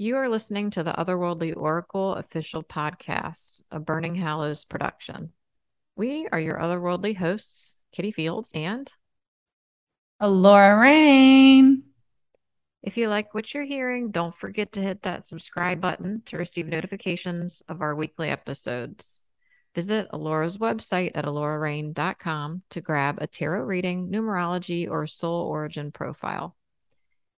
You are listening to the Otherworldly Oracle official podcast, a Burning Hallows production. We are your otherworldly hosts, Kitty Fields and Alora Rain. If you like what you're hearing, don't forget to hit that subscribe button to receive notifications of our weekly episodes. Visit Alora's website at alorarain.com to grab a tarot reading, numerology, or soul origin profile.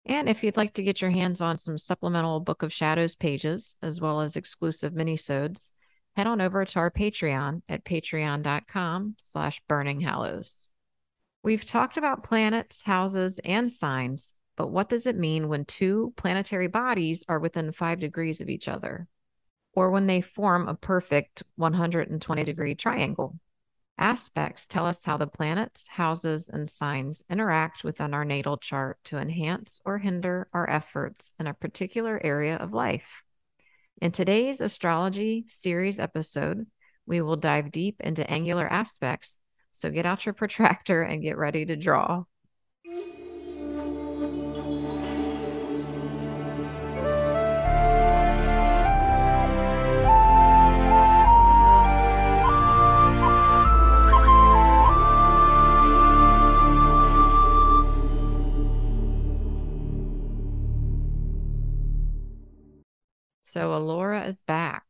And if you'd like to get your hands on some supplemental Book of Shadows pages, as well as exclusive minisodes, head on over to our Patreon at patreon.com slash burning. We've talked about planets, houses, and signs, but what does it mean when two planetary bodies are within five degrees of each other? Or when they form a perfect 120 degree triangle? Aspects tell us how the planets, houses, and signs interact within our natal chart to enhance or hinder our efforts in a particular area of life. In today's astrology series episode, we will dive deep into angular aspects. So get out your protractor and get ready to draw. So Alora is back.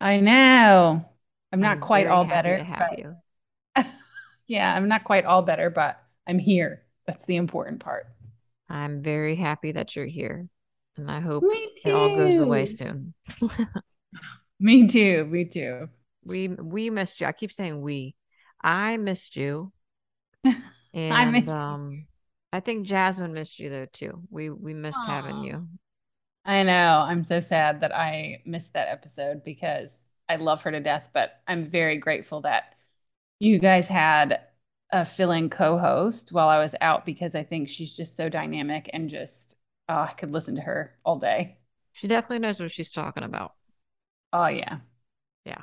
I know. I'm not I'm quite all better. but- you. yeah, I'm not quite all better, but I'm here. That's the important part. I'm very happy that you're here. And I hope it all goes away soon. Me too. Me too. we we missed you. I keep saying we. I missed you. And I missed you. um I think Jasmine missed you though too. We we missed having you. I know. I'm so sad that I missed that episode because I love her to death, but I'm very grateful that you guys had a fill-in co-host while I was out because I think she's just so dynamic and just oh, I could listen to her all day. She definitely knows what she's talking about. Oh yeah. Yeah.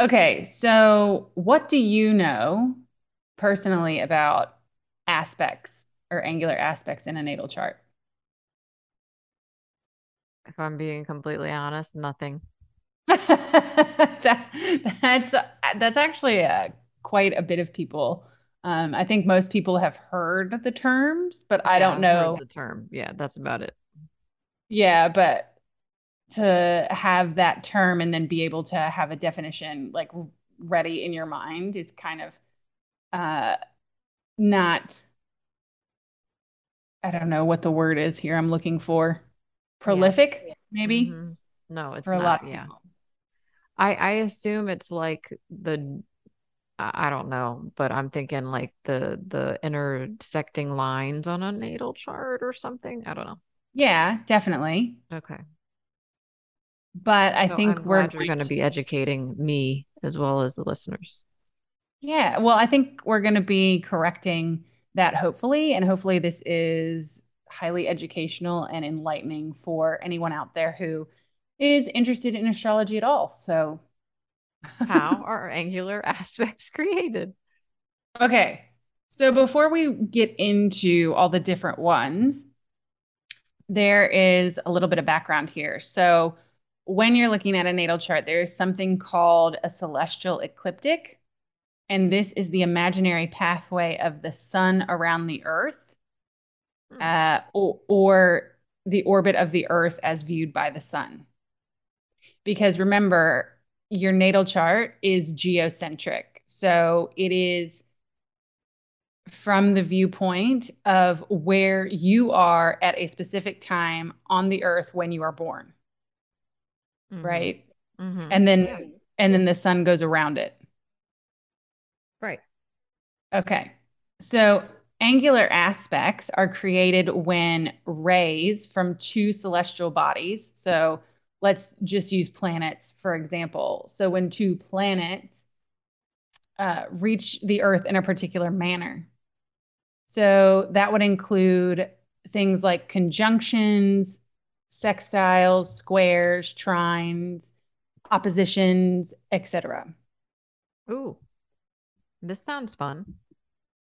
Okay, so what do you know personally about aspects or angular aspects in a natal chart? If I'm being completely honest, nothing. that, that's that's actually uh, quite a bit of people. Um, I think most people have heard the terms, but I Yeah, don't know. the term. Yeah, that's about it. Yeah, but to have that term and then be able to have a definition like ready in your mind is kind of uh not I don't know what the word is here I'm looking for. Prolific, maybe, Mhm. No, it's for a not. lot of yeah. people. I I assume it's like the I don't know, but I'm thinking like the the intersecting lines on a natal chart or something. I don't know. Yeah, definitely. Okay. But I So think I'm we're going to be educating me as well as the listeners. Yeah, well, I think we're going to be correcting that hopefully, and hopefully this is highly educational and enlightening for anyone out there who is interested in astrology at all. So, How are angular aspects created? okay. So before we get into all the different ones, there is a little bit of background here. So, when you're looking at a natal chart, there is something called a celestial ecliptic. And this is the imaginary pathway of the sun around the earth. Uh, or, or the orbit of the earth as viewed by the sun. Because remember, your natal chart is geocentric. So it is from the viewpoint of where you are at a specific time on the earth when you are born, Mhm. right? Mhm. And then Yeah. and then the sun goes around it. Right. Okay. So angular aspects are created when rays from two celestial bodies. So let's just use planets for example. So when two planets uh, reach the earth in a particular manner. So that would include things like conjunctions, sextiles, squares, trines, oppositions, etc. Ooh, this sounds fun.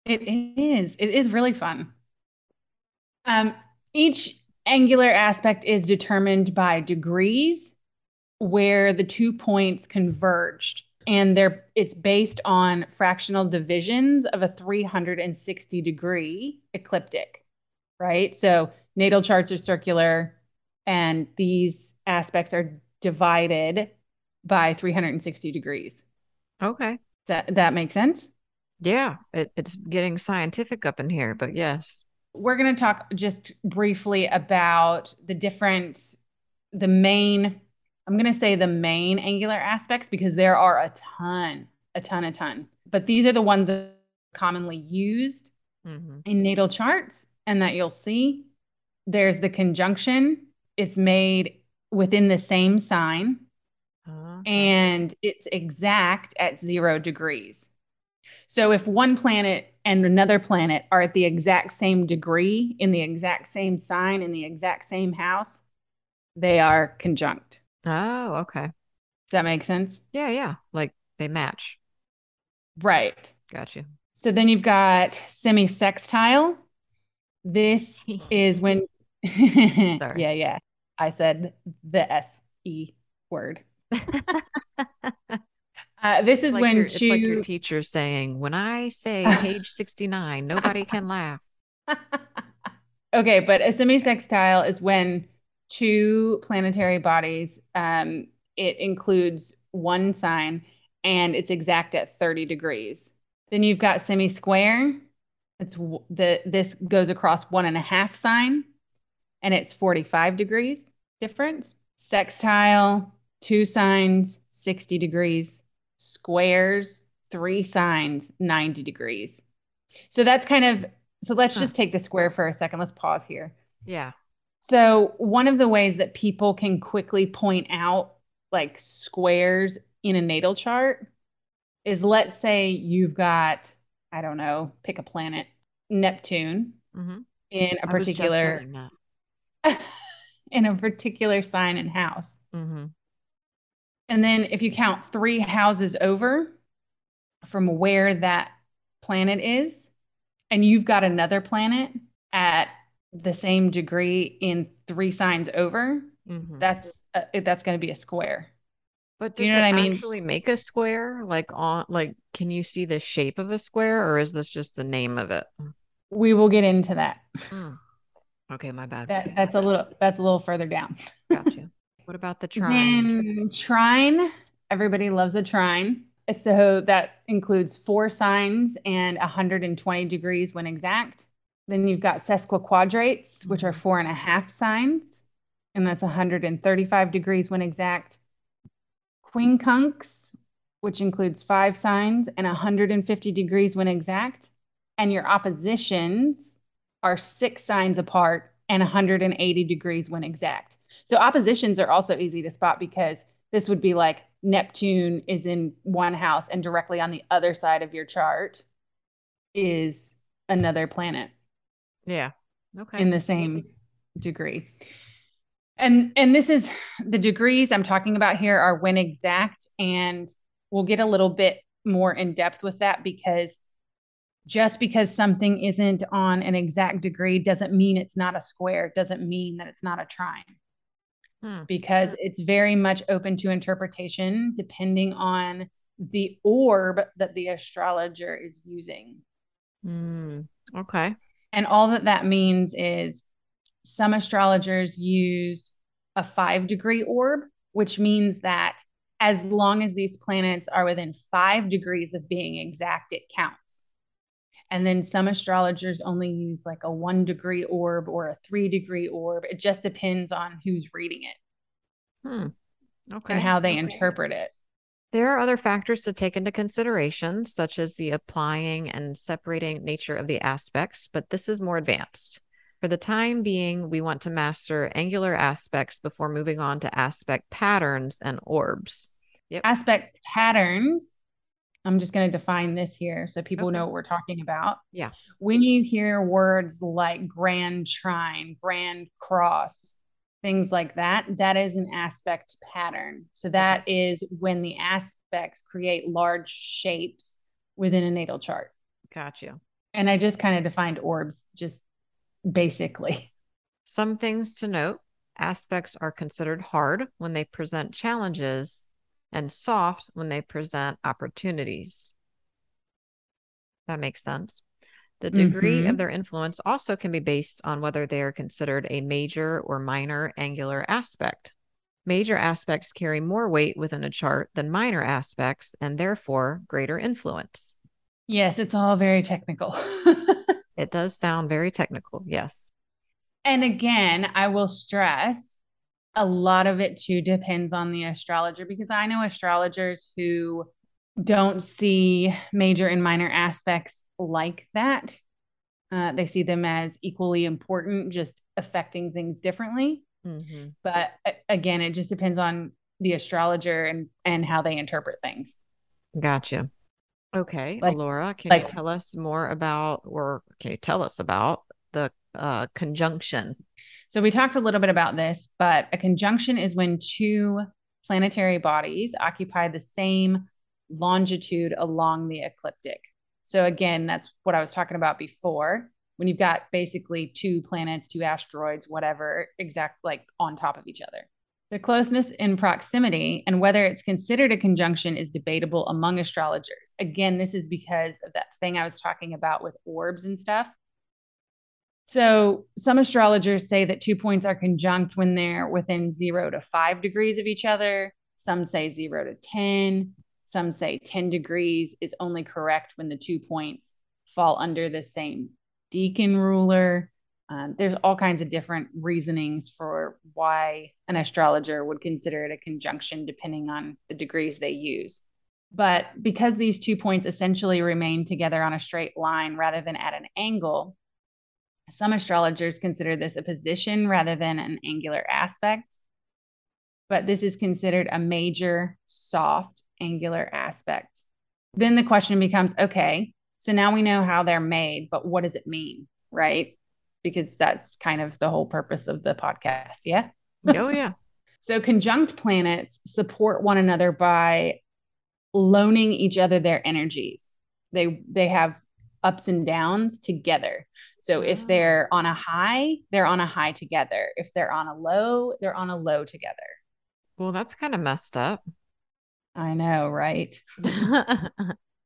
It is. It is really fun. Um, each angular aspect is determined by degrees where the two points converged and they're it's based on fractional divisions of a 360 degree ecliptic right so natal charts are circular and these aspects are divided by 360 degrees Okay. that that makes sense Yeah, it, it's getting scientific up in here, but yes. we're going to talk just briefly about the different the main i'm going to say the main angular aspects because there are a ton a ton a ton. But these are the ones that are commonly used hmm in natal charts and that you'll see. There's the conjunction. It's made within the same sign Uh, and it's exact at zero degrees. So if one planet and another planet are at the exact same degree in the exact same sign in the exact same house, they are conjunct. oh, okay. Does that make sense? Yeah, yeah. Like they match. Right. Got you. So then you've got semi-sextile. This is when yeah, yeah. I said the S E word. Uh, this is like when your, two it's like your teacher saying, "When I say page sixty-nine, nobody can laugh." okay, but a semi-sextile is when two planetary bodies, um, it includes one sign and it's exact at 30 degrees. Then you've got semi-square. It's the this goes across one and a half sign and it's 45 degrees difference. Sextile, two signs, 60 degrees. Squares, three signs, 90 degrees. So that's kind of so let's Huh. just take the square for a second. Let's pause here. Yeah. So, one of the ways that people can quickly point out like squares in a natal chart is let's say you've got, I don't know, pick a planet, Neptune hmm in a particular in a particular sign and house. hmm And then if you count three houses over from where that planet is, and you've got another planet at the same degree in three signs over, hmm that's uh, that's going to be a square. But Do you know what I mean? actually make a square? Like on like can you see the shape of a square or is this just the name of it? We will get into that. Mm. Okay, my bad. That that's a little that's a little further down. Got you. What about the trine? Then trine, everybody loves a trine. So that includes four signs and 120 degrees when exact. Then you've got sesquiquadrates, which are four and a half signs, and that's 135 degrees when exact. Quincunx, which includes five signs and 150 degrees when exact. And your oppositions are six signs apart and 180 degrees when exact. So oppositions are also easy to spot because this would be like Neptune is in one house and directly on the other side of your chart is another planet Yeah. Okay. in the same degree. And and this is the degrees I'm talking about here are when exact and we'll get a little bit more in depth with that because just because something isn't on an exact degree doesn't mean it's not a square, doesn't mean that it's not a trine Hmm. because it's very much open to interpretation depending on the orb that the astrologer is using. Mm, okay. And all that that means is some astrologers use a five degree orb, which means that as long as these planets are within five degrees of being exact, it counts. And then some astrologers only use like a one degree orb or a three degree orb. It just depends on who's reading it Hmm. Okay. and how they Okay. interpret it. There are other factors to take into consideration, such as the applying and separating nature of the aspects, but this is more advanced. For the time being, we want to master angular aspects before moving on to aspect patterns and orbs. Yep. Aspect patterns. I'm just going to define this here so people Okay. know what we're talking about. Yeah. When you hear words like grand trine, grand cross, things like that, that is an aspect pattern. So that is when the aspects create large shapes within a natal chart. Got you. And I just kind of defined orbs just basically. Some things to note aspects are considered hard when they present challenges and soft when they present opportunities. That makes sense. The degree Mhm. of their influence also can be based on whether they are considered a major or minor angular aspect. Major aspects carry more weight within a chart than minor aspects and therefore greater influence. Yes, it's all very technical. It does sound very technical. Yes. and again, I will stress a lot of it too depends on the astrologer because I know astrologers who don't see major and minor aspects like that. Uh, they see them as equally important, just affecting things differently. hmm But again, it just depends on the astrologer and and how they interpret things. Gotcha. Okay, Like- Alora, can like- you tell us more about, or can you tell us about the uh, conjunction? So we talked a little bit about this, but a conjunction is when two planetary bodies occupy the same longitude along the ecliptic. So again, that's what I was talking about before. When you've got basically two planets, two asteroids, whatever, exact like on top of each other. The closeness in proximity and whether it's considered a conjunction is debatable among astrologers. Again, this is because of that thing I was talking about with orbs and stuff. So, some astrologers say that two points are conjunct when they're within zero to five degrees of each other. Some say zero to 10. Some say 10 degrees is only correct when the two points fall under the same decan ruler. Um, there's all kinds of different reasonings for why an astrologer would consider it a conjunction, depending on the degrees they use. But because these two points essentially remain together on a straight line rather than at an angle, some astrologers consider this a position rather than an angular aspect. But this is considered a major soft angular aspect. Then the question becomes okay, so now we know how they're made, but what does it mean? Right? Because that's kind of the whole purpose of the podcast. Yeah. Oh, yeah. So conjunct planets support one another by loaning each other their energies. They they have ups and downs together. So if they're on a high, they're on a high together. If they're on a low, they're on a low together. Well, that's kind of messed up. I know, right?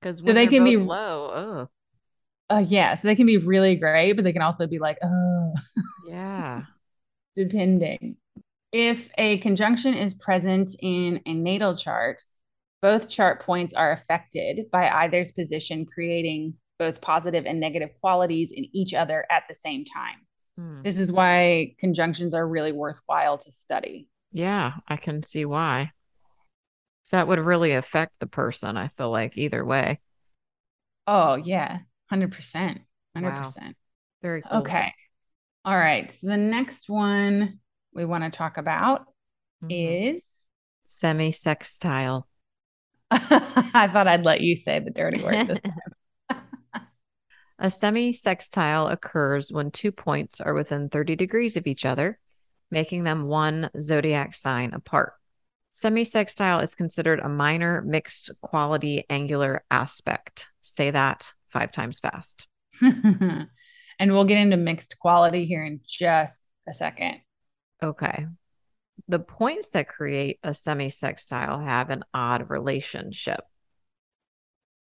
Because when they they can be- low, oh, Uh, yeah, so they can be really great, but they can also be like, oh, yeah. depending. If a conjunction is present in a natal chart, both chart points are affected by either's position, creating both positive and negative qualities in each other at the same time. Hmm. This is why conjunctions are really worthwhile to study. Yeah, I can see why. So that would really affect the person, I feel like, either way. Oh, yeah, 100%. 100%. Very cool. Okay. All right. So the next one we want to talk about Mhm. is Semi sextile. I thought I'd let you say the dirty word this time. A semi sextile occurs when two points are within 30 degrees of each other, making them one zodiac sign apart. Semi sextile is considered a minor mixed quality angular aspect. Say that five times fast. and we'll get into mixed quality here in just a second. Okay. The points that create a semi sextile have an odd relationship.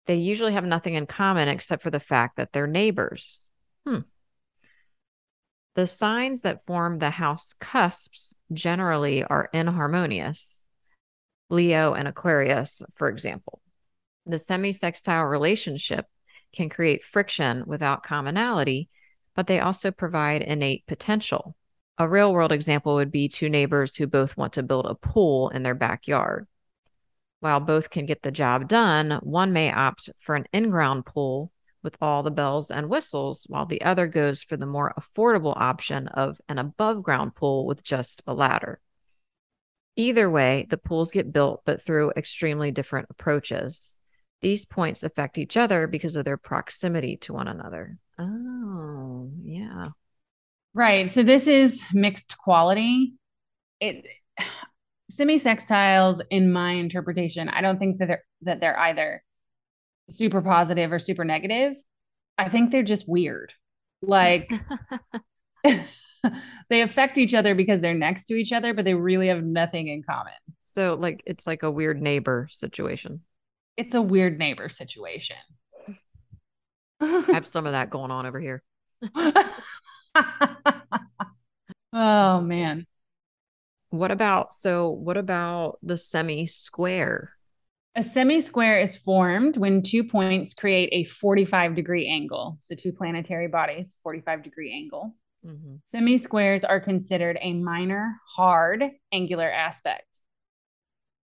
They usually have nothing in common except for the fact that they're neighbors. Hmm. The signs that form the house cusps generally are inharmonious. Leo and Aquarius, for example. The semi sextile relationship can create friction without commonality, but they also provide innate potential. A real world example would be two neighbors who both want to build a pool in their backyard. While both can get the job done, one may opt for an in ground pool with all the bells and whistles, while the other goes for the more affordable option of an above ground pool with just a ladder. Either way, the pools get built, but through extremely different approaches. These points affect each other because of their proximity to one another. Oh, yeah. Right. So this is mixed quality. It semi-sextiles, in my interpretation, I don't think that they're that they're either super positive or super negative. I think they're just weird. Like they affect each other because they're next to each other, but they really have nothing in common. So, like, it's like a weird neighbor situation. It's a weird neighbor situation. I have some of that going on over here. oh, man. What about so what about the semi square? A semi square is formed when two points create a 45 degree angle. So two planetary bodies, 45 degree angle. Mm-hmm. Semi squares are considered a minor hard angular aspect.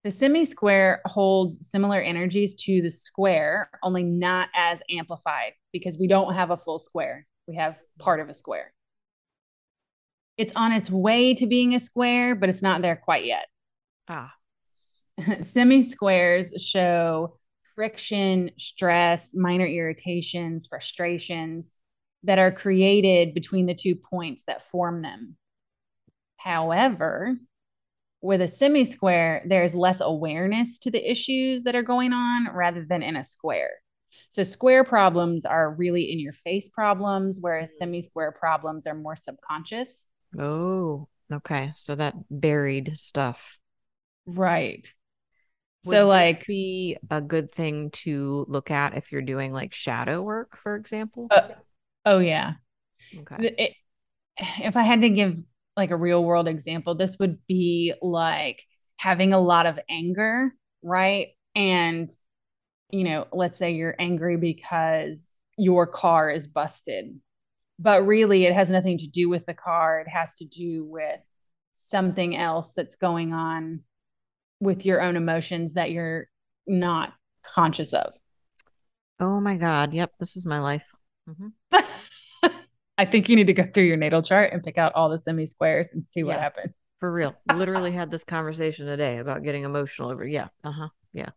The semi square holds similar energies to the square, only not as amplified because we don't have a full square. We have part of a square it's on its way to being a square, but it's not there quite yet. Ah. Semi squares show friction, stress, minor irritations, frustrations that are created between the two points that form them. However, with a semi square, there's less awareness to the issues that are going on rather than in a square. So, square problems are really in your face problems, whereas mm-hmm. semi square problems are more subconscious. Oh, okay. So that buried stuff. Right. Would so like be a good thing to look at if you're doing like shadow work, for example. Uh, oh yeah. Okay. It, if I had to give like a real world example, this would be like having a lot of anger, right? And you know, let's say you're angry because your car is busted but really it has nothing to do with the car. It has to do with something else that's going on with your own emotions that you're not conscious of. Oh my god. Yep. This is my life. Mm-hmm. i think you need to go through your natal chart and pick out all the semi squares and see what happened. For real. Literally had this conversation today about getting emotional over yeah. Uh-huh. Yeah.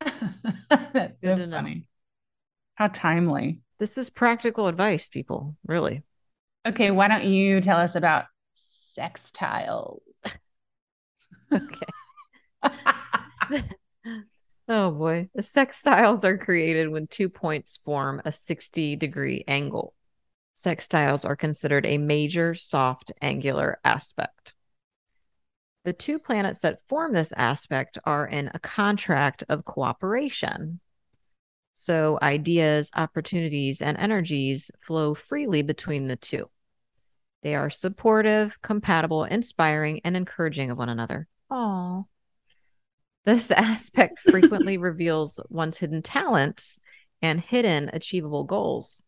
That's so funny know. how timely this is practical advice, people, really. Okay, why don't you tell us about sextiles? okay. oh boy. The sextiles are created when two points form a 60 degree angle. Sextiles are considered a major soft angular aspect. The two planets that form this aspect are in a contract of cooperation, so ideas, opportunities, and energies flow freely between the two. They are supportive, compatible, inspiring, and encouraging of one another. Aww. This aspect frequently reveals one's hidden talents and hidden achievable goals.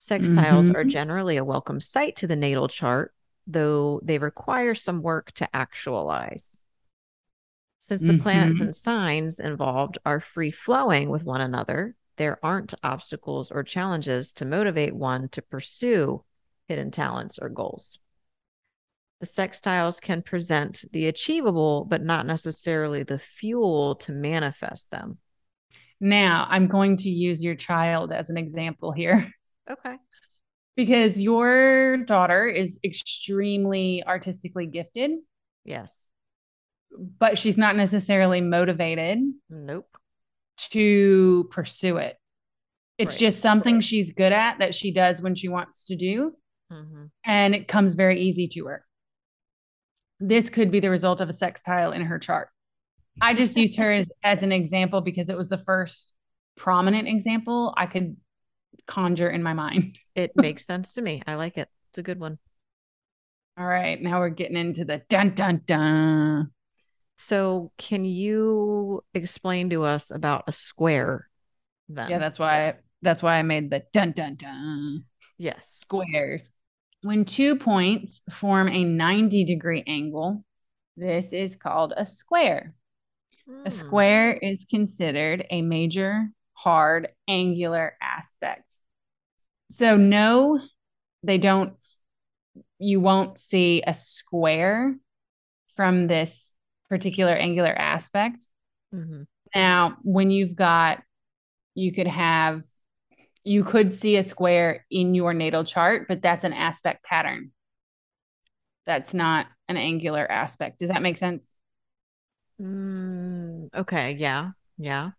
Sextiles mm-hmm. are generally a welcome sight to the natal chart, though they require some work to actualize. Since the mm-hmm. planets and signs involved are free flowing with one another, there aren't obstacles or challenges to motivate one to pursue hidden talents or goals. The sextiles can present the achievable, but not necessarily the fuel to manifest them. Now, I'm going to use your child as an example here. Okay. because your daughter is extremely artistically gifted. Yes but she's not necessarily motivated. Nope. To pursue it. It's right. just something she's good at that she does when she wants to do. Mm-hmm. And it comes very easy to her. This could be the result of a sextile in her chart. I just used her as, as an example because it was the first prominent example I could conjure in my mind. it makes sense to me. I like it. It's a good one. All right. Now we're getting into the dun dun dun. So, can you explain to us about a square? Then, yeah, that's why that's why I made the dun dun dun. Yes, squares. When two points form a 90 degree angle, this is called a square. A hmm. square is considered a major hard angular aspect. So, no, they don't, you won't see a square from this particular angular aspect. Mm-hmm. Now, when you've got, you could have, you could see a square in your natal chart, but that's an aspect pattern. That's not an angular aspect. Does that make sense? Mm, okay. Yeah. Yeah.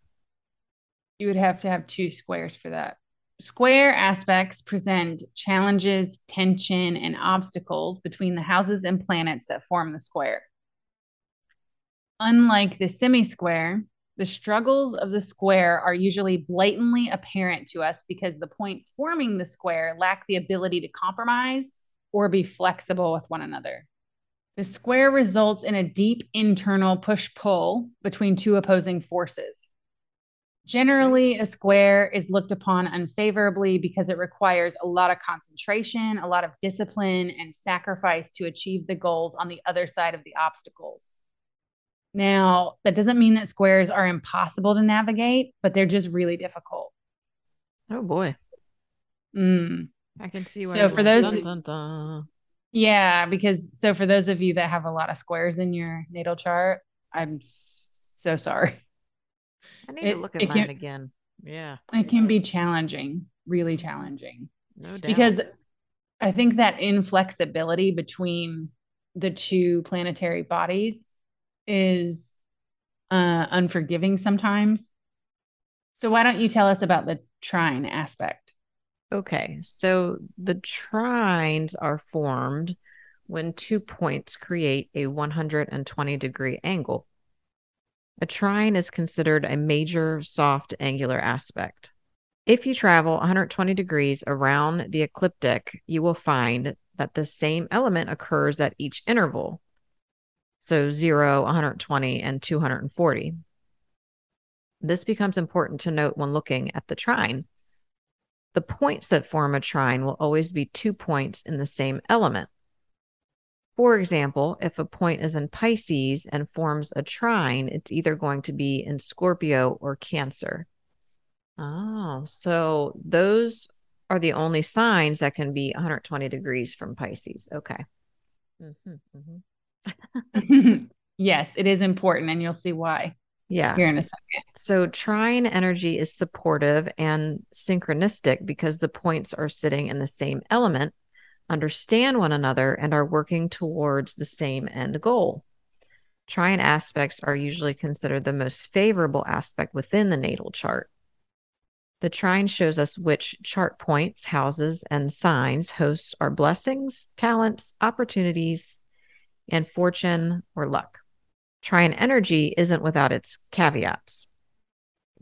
You would have to have two squares for that. square aspects present challenges, tension, and obstacles between the houses and planets that form the square. Unlike the semi square, the struggles of the square are usually blatantly apparent to us because the points forming the square lack the ability to compromise or be flexible with one another. The square results in a deep internal push pull between two opposing forces. Generally, a square is looked upon unfavorably because it requires a lot of concentration, a lot of discipline, and sacrifice to achieve the goals on the other side of the obstacles. Now, that doesn't mean that squares are impossible to navigate, but they're just really difficult. Oh boy. Mm. I can see why. So for those, dun, dun, dun. yeah, because so for those of you that have a lot of squares in your natal chart, I'm so sorry. I need It- to look at mine can- again. Yeah, It can be challenging, really challenging. no doubt. because I think that inflexibility between the two planetary bodies is uh, unforgiving sometimes. So why don't you tell us about the trine aspect? Okay, so the trines are formed when two points create a 120 degree angle. A trine is considered a major soft angular aspect. If you travel 120 degrees around the ecliptic, you will find that the same element occurs at each interval. So 0, 120, and 240. This becomes important to note when looking at the trine. The points that form a trine will always be two points in the same element. For example, if a point is in Pisces and forms a trine, it's either going to be in Scorpio or Cancer. Oh, so those are the only signs that can be 120 degrees from Pisces. Okay. Mm-hmm, mhm. yes, it is important, and you'll see why Yeah. here in a second. So trine energy is supportive and synchronistic because the points are sitting in the same element, understand one another, and are working towards the same end goal. Trine aspects are usually considered the most favorable aspect within the natal chart. The trine shows us which chart points, houses, and signs host our blessings, talents, opportunities, and fortune or luck. Trine energy isn't without its caveats.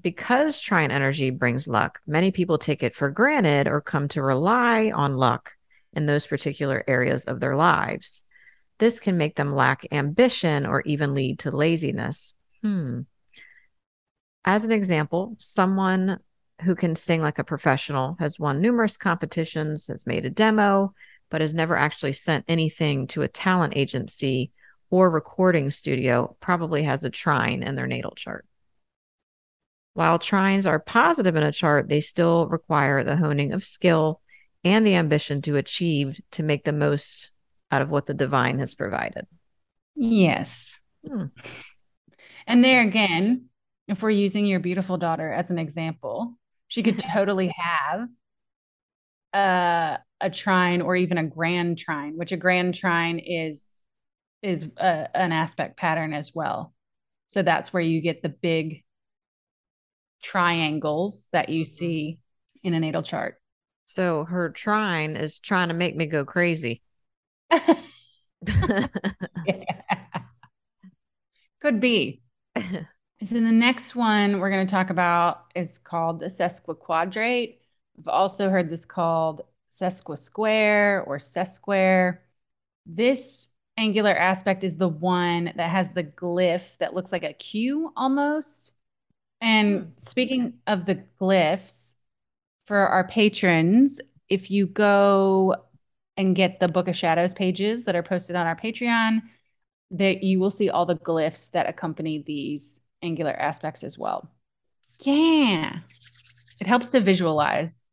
Because trine energy brings luck, many people take it for granted or come to rely on luck in those particular areas of their lives. This can make them lack ambition or even lead to laziness. Hmm. As an example, someone who can sing like a professional has won numerous competitions, has made a demo, but has never actually sent anything to a talent agency or recording studio probably has a trine in their natal chart. While trines are positive in a chart, they still require the honing of skill and the ambition to achieve to make the most out of what the divine has provided. Yes. Hmm. And there again, if we're using your beautiful daughter as an example, she could totally have uh, a trine or even a grand trine, which a grand trine is is a, an aspect pattern as well. So that's where you get the big triangles that you see in a natal chart. So her trine is trying to make me go crazy. Could be. So the next one we're going to talk about is called the sesquiquadrate. I've also heard this called sesquisquare or sesquare. This angular aspect is the one that has the glyph that looks like a Q almost. And Hmm. speaking of the glyphs, for our patrons, if you go and get the Book of Shadows pages that are posted on our Patreon, that you will see all the glyphs that accompany these angular aspects as well. Yeah. It helps to visualize.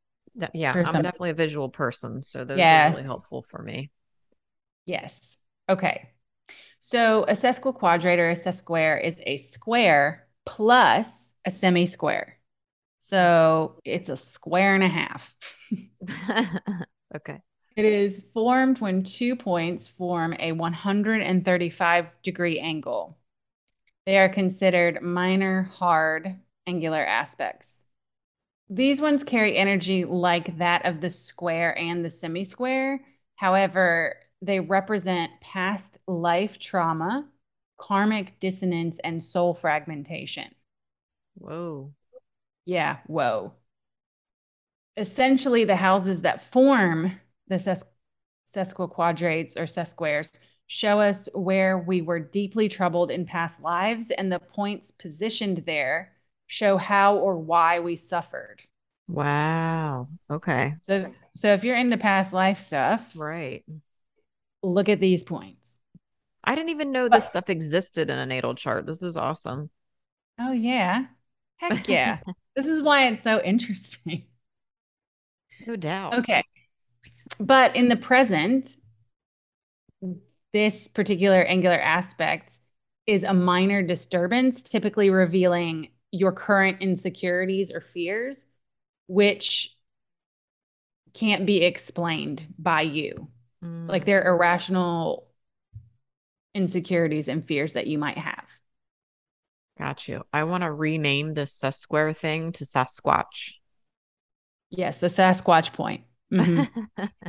Yeah, I'm definitely a visual person, so those are really helpful for me. Yes. Okay. So a sesquiquadrate or a sesquare is a square plus a semi-square. So it's a square and a half. okay. It is formed when two points form a 135 degree angle. They are considered minor hard angular aspects. These ones carry energy like that of the square and the semi square. However, they represent past life trauma, karmic dissonance, and soul fragmentation. Whoa. Yeah, whoa. Essentially, the houses that form the ses- sesquiquadrates or sesquares show us where we were deeply troubled in past lives, and the points positioned there show how or why we suffered. Wow. Okay. So, so if you're into past life stuff, Right. look at these points. I didn't even know But- this stuff existed in a natal chart. This is awesome. Oh yeah, heck yeah! this is why it's so interesting. No doubt. Okay. But in the present, this particular angular aspect is a minor disturbance, typically revealing your current insecurities or fears, which can't be explained by you. Like Mm, they're irrational insecurities and fears that you might have. got you. I want to rename this sesquare thing to Sasquatch. Yes, the Sasquatch point. Mhm.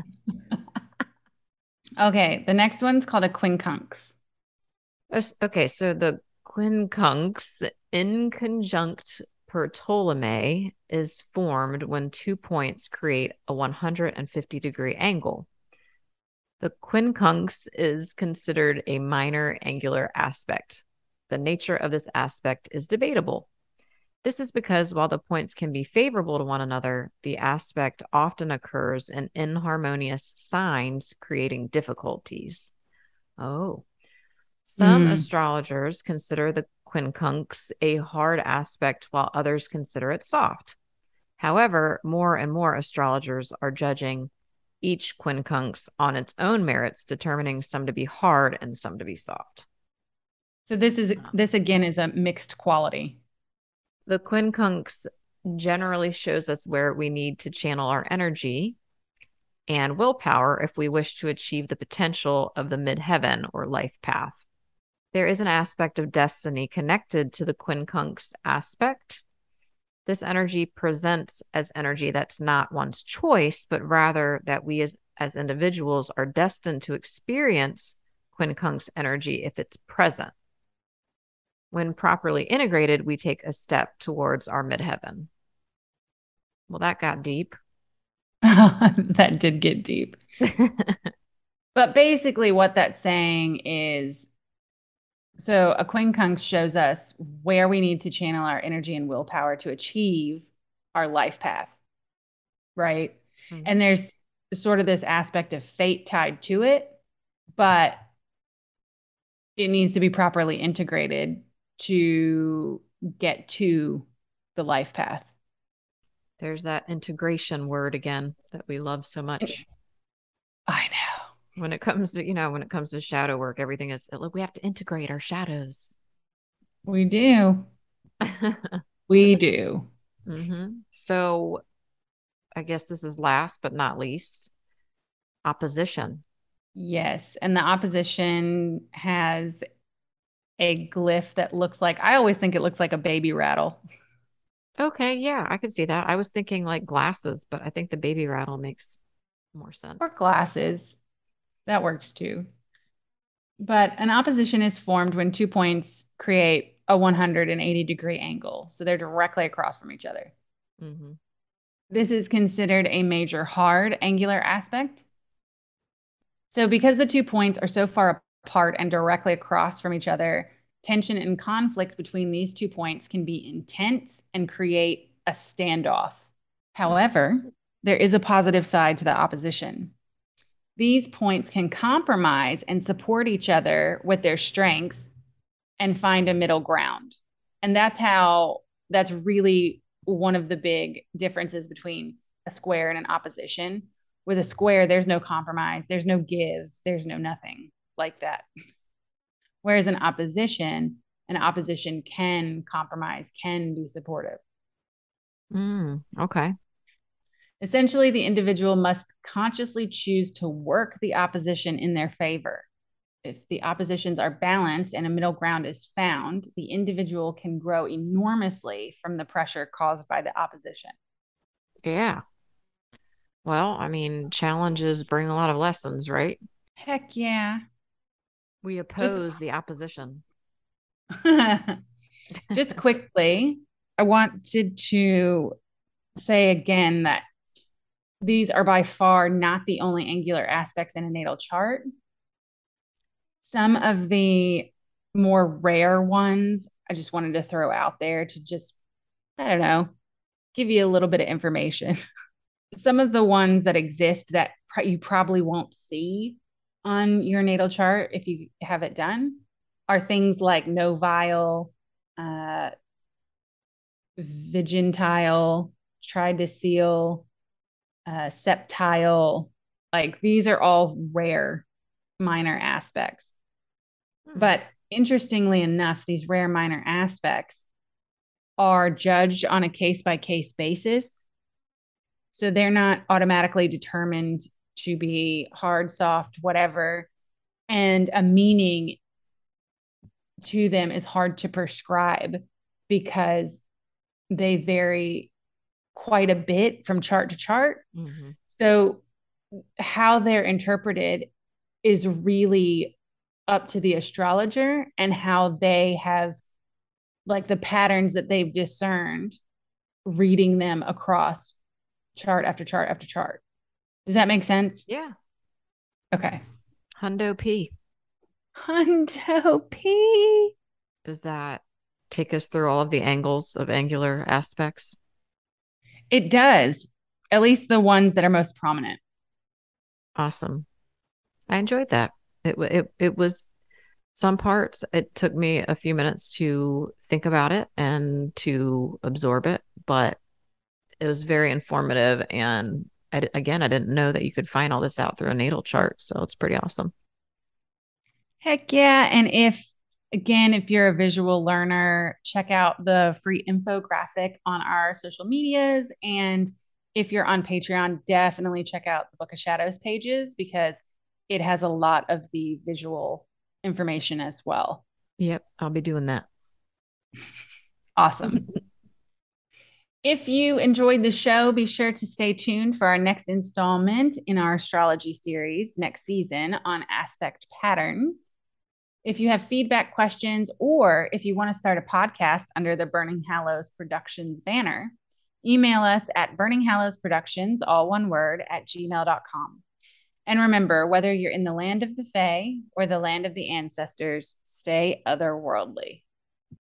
okay, the next one's called a quincunx. Okay, so the quincunx inconjunct per Ptolemy is formed when two points create a 150 degree angle. The quincunx is considered a minor angular aspect. The nature of this aspect is debatable. This is because while the points can be favorable to one another, the aspect often occurs in inharmonious signs, creating difficulties. Oh. Some Mm. astrologers consider the quincunx a hard aspect, while others consider it soft. However, more and more astrologers are judging each quincunx on its own merits, determining some to be hard and some to be soft. So this is um, this again is a mixed quality. The quincunx generally shows us where we need to channel our energy and willpower if we wish to achieve the potential of the midheaven or life path. There is an aspect of destiny connected to the quincunx aspect. This energy presents as energy that's not one's choice, but rather that we as, as individuals are destined to experience quincunx energy if it's present. When properly integrated, we take a step towards our midheaven. Well, that got deep. that did get deep. But basically, what that's saying is so a quincunx shows us where we need to channel our energy and willpower to achieve our life path. Right. Mhm. And there's sort of this aspect of fate tied to it, but it needs to be properly integrated to get to the life path. There's that integration word again that we love so much. I know. When it comes to, you know, when it comes to shadow work, everything is look, we have to integrate our shadows. We do. We do. hmm So I guess this is last but not least opposition. Yes. And the opposition has a glyph that looks like, I always think it looks like a baby rattle. Okay, yeah, I could see that. I was thinking like glasses, but I think the baby rattle makes more sense. or glasses. That works too. But an opposition is formed when two points create a 180 degree angle. So they're directly across from each other. hmm This is considered a major hard angular aspect. So, because the two points are so far apart and directly across from each other, tension and conflict between these two points can be intense and create a standoff. However, there is a positive side to the opposition. These points can compromise and support each other with their strengths and find a middle ground. And that's how, that's really one of the big differences between a square and an opposition. With a square, there's no compromise, there's no give, there's no nothing like that. Whereas an opposition, an opposition can compromise, can be supportive. Mm, okay. Essentially, the individual must consciously choose to work the opposition in their favor. If the oppositions are balanced and a middle ground is found, the individual can grow enormously from the pressure caused by the opposition. Yeah. Well, I mean, challenges bring a lot of lessons, right? Heck yeah. We oppose Just... the opposition. Just quickly, I wanted to say again that these are by far not the only angular aspects in a natal chart. Some of the more rare ones, I just wanted to throw out there to just, I don't know, give you a little bit of information. Some of the ones that exist that you probably won't see on your natal chart if you have it done are things like novile, uh, vigintile, tridecile, uh, septile. Like these are all rare minor aspects. Hmm. But interestingly enough, these rare minor aspects are judged on a case by case basis. So they're not automatically determined to be hard, soft, whatever. And a meaning to them is hard to prescribe because they vary quite a bit from chart to chart. Mm-hmm. So, how they're interpreted is really up to the astrologer and how they have, like, the patterns that they've discerned reading them across chart after chart after chart. Does that make sense? Yeah. Okay. Hundo P. Hundo P. Does that take us through all of the angles of angular aspects? It does, at least the ones that are most prominent. Awesome. I enjoyed that. It it it was some parts. It took me a few minutes to think about it and to absorb it, but it was very informative. And I, again, I didn't know that you could find all this out through a natal chart, so it's pretty awesome. Heck yeah! And if Again, if you're a visual learner, check out the free infographic on our social medias. And if you're on Patreon, definitely check out the Book of Shadows pages because it has a lot of the visual information as well. Yep, I'll be doing that. awesome. if you enjoyed the show, be sure to stay tuned for our next installment in our astrology series next season on aspect patterns. If you have feedback questions, or if you want to start a podcast under the Burning Hallows Productions banner, email us at Burning Hallows Productions, all one word, at gmail.com. And remember, whether you're in the land of the Fae or the land of the ancestors, stay otherworldly.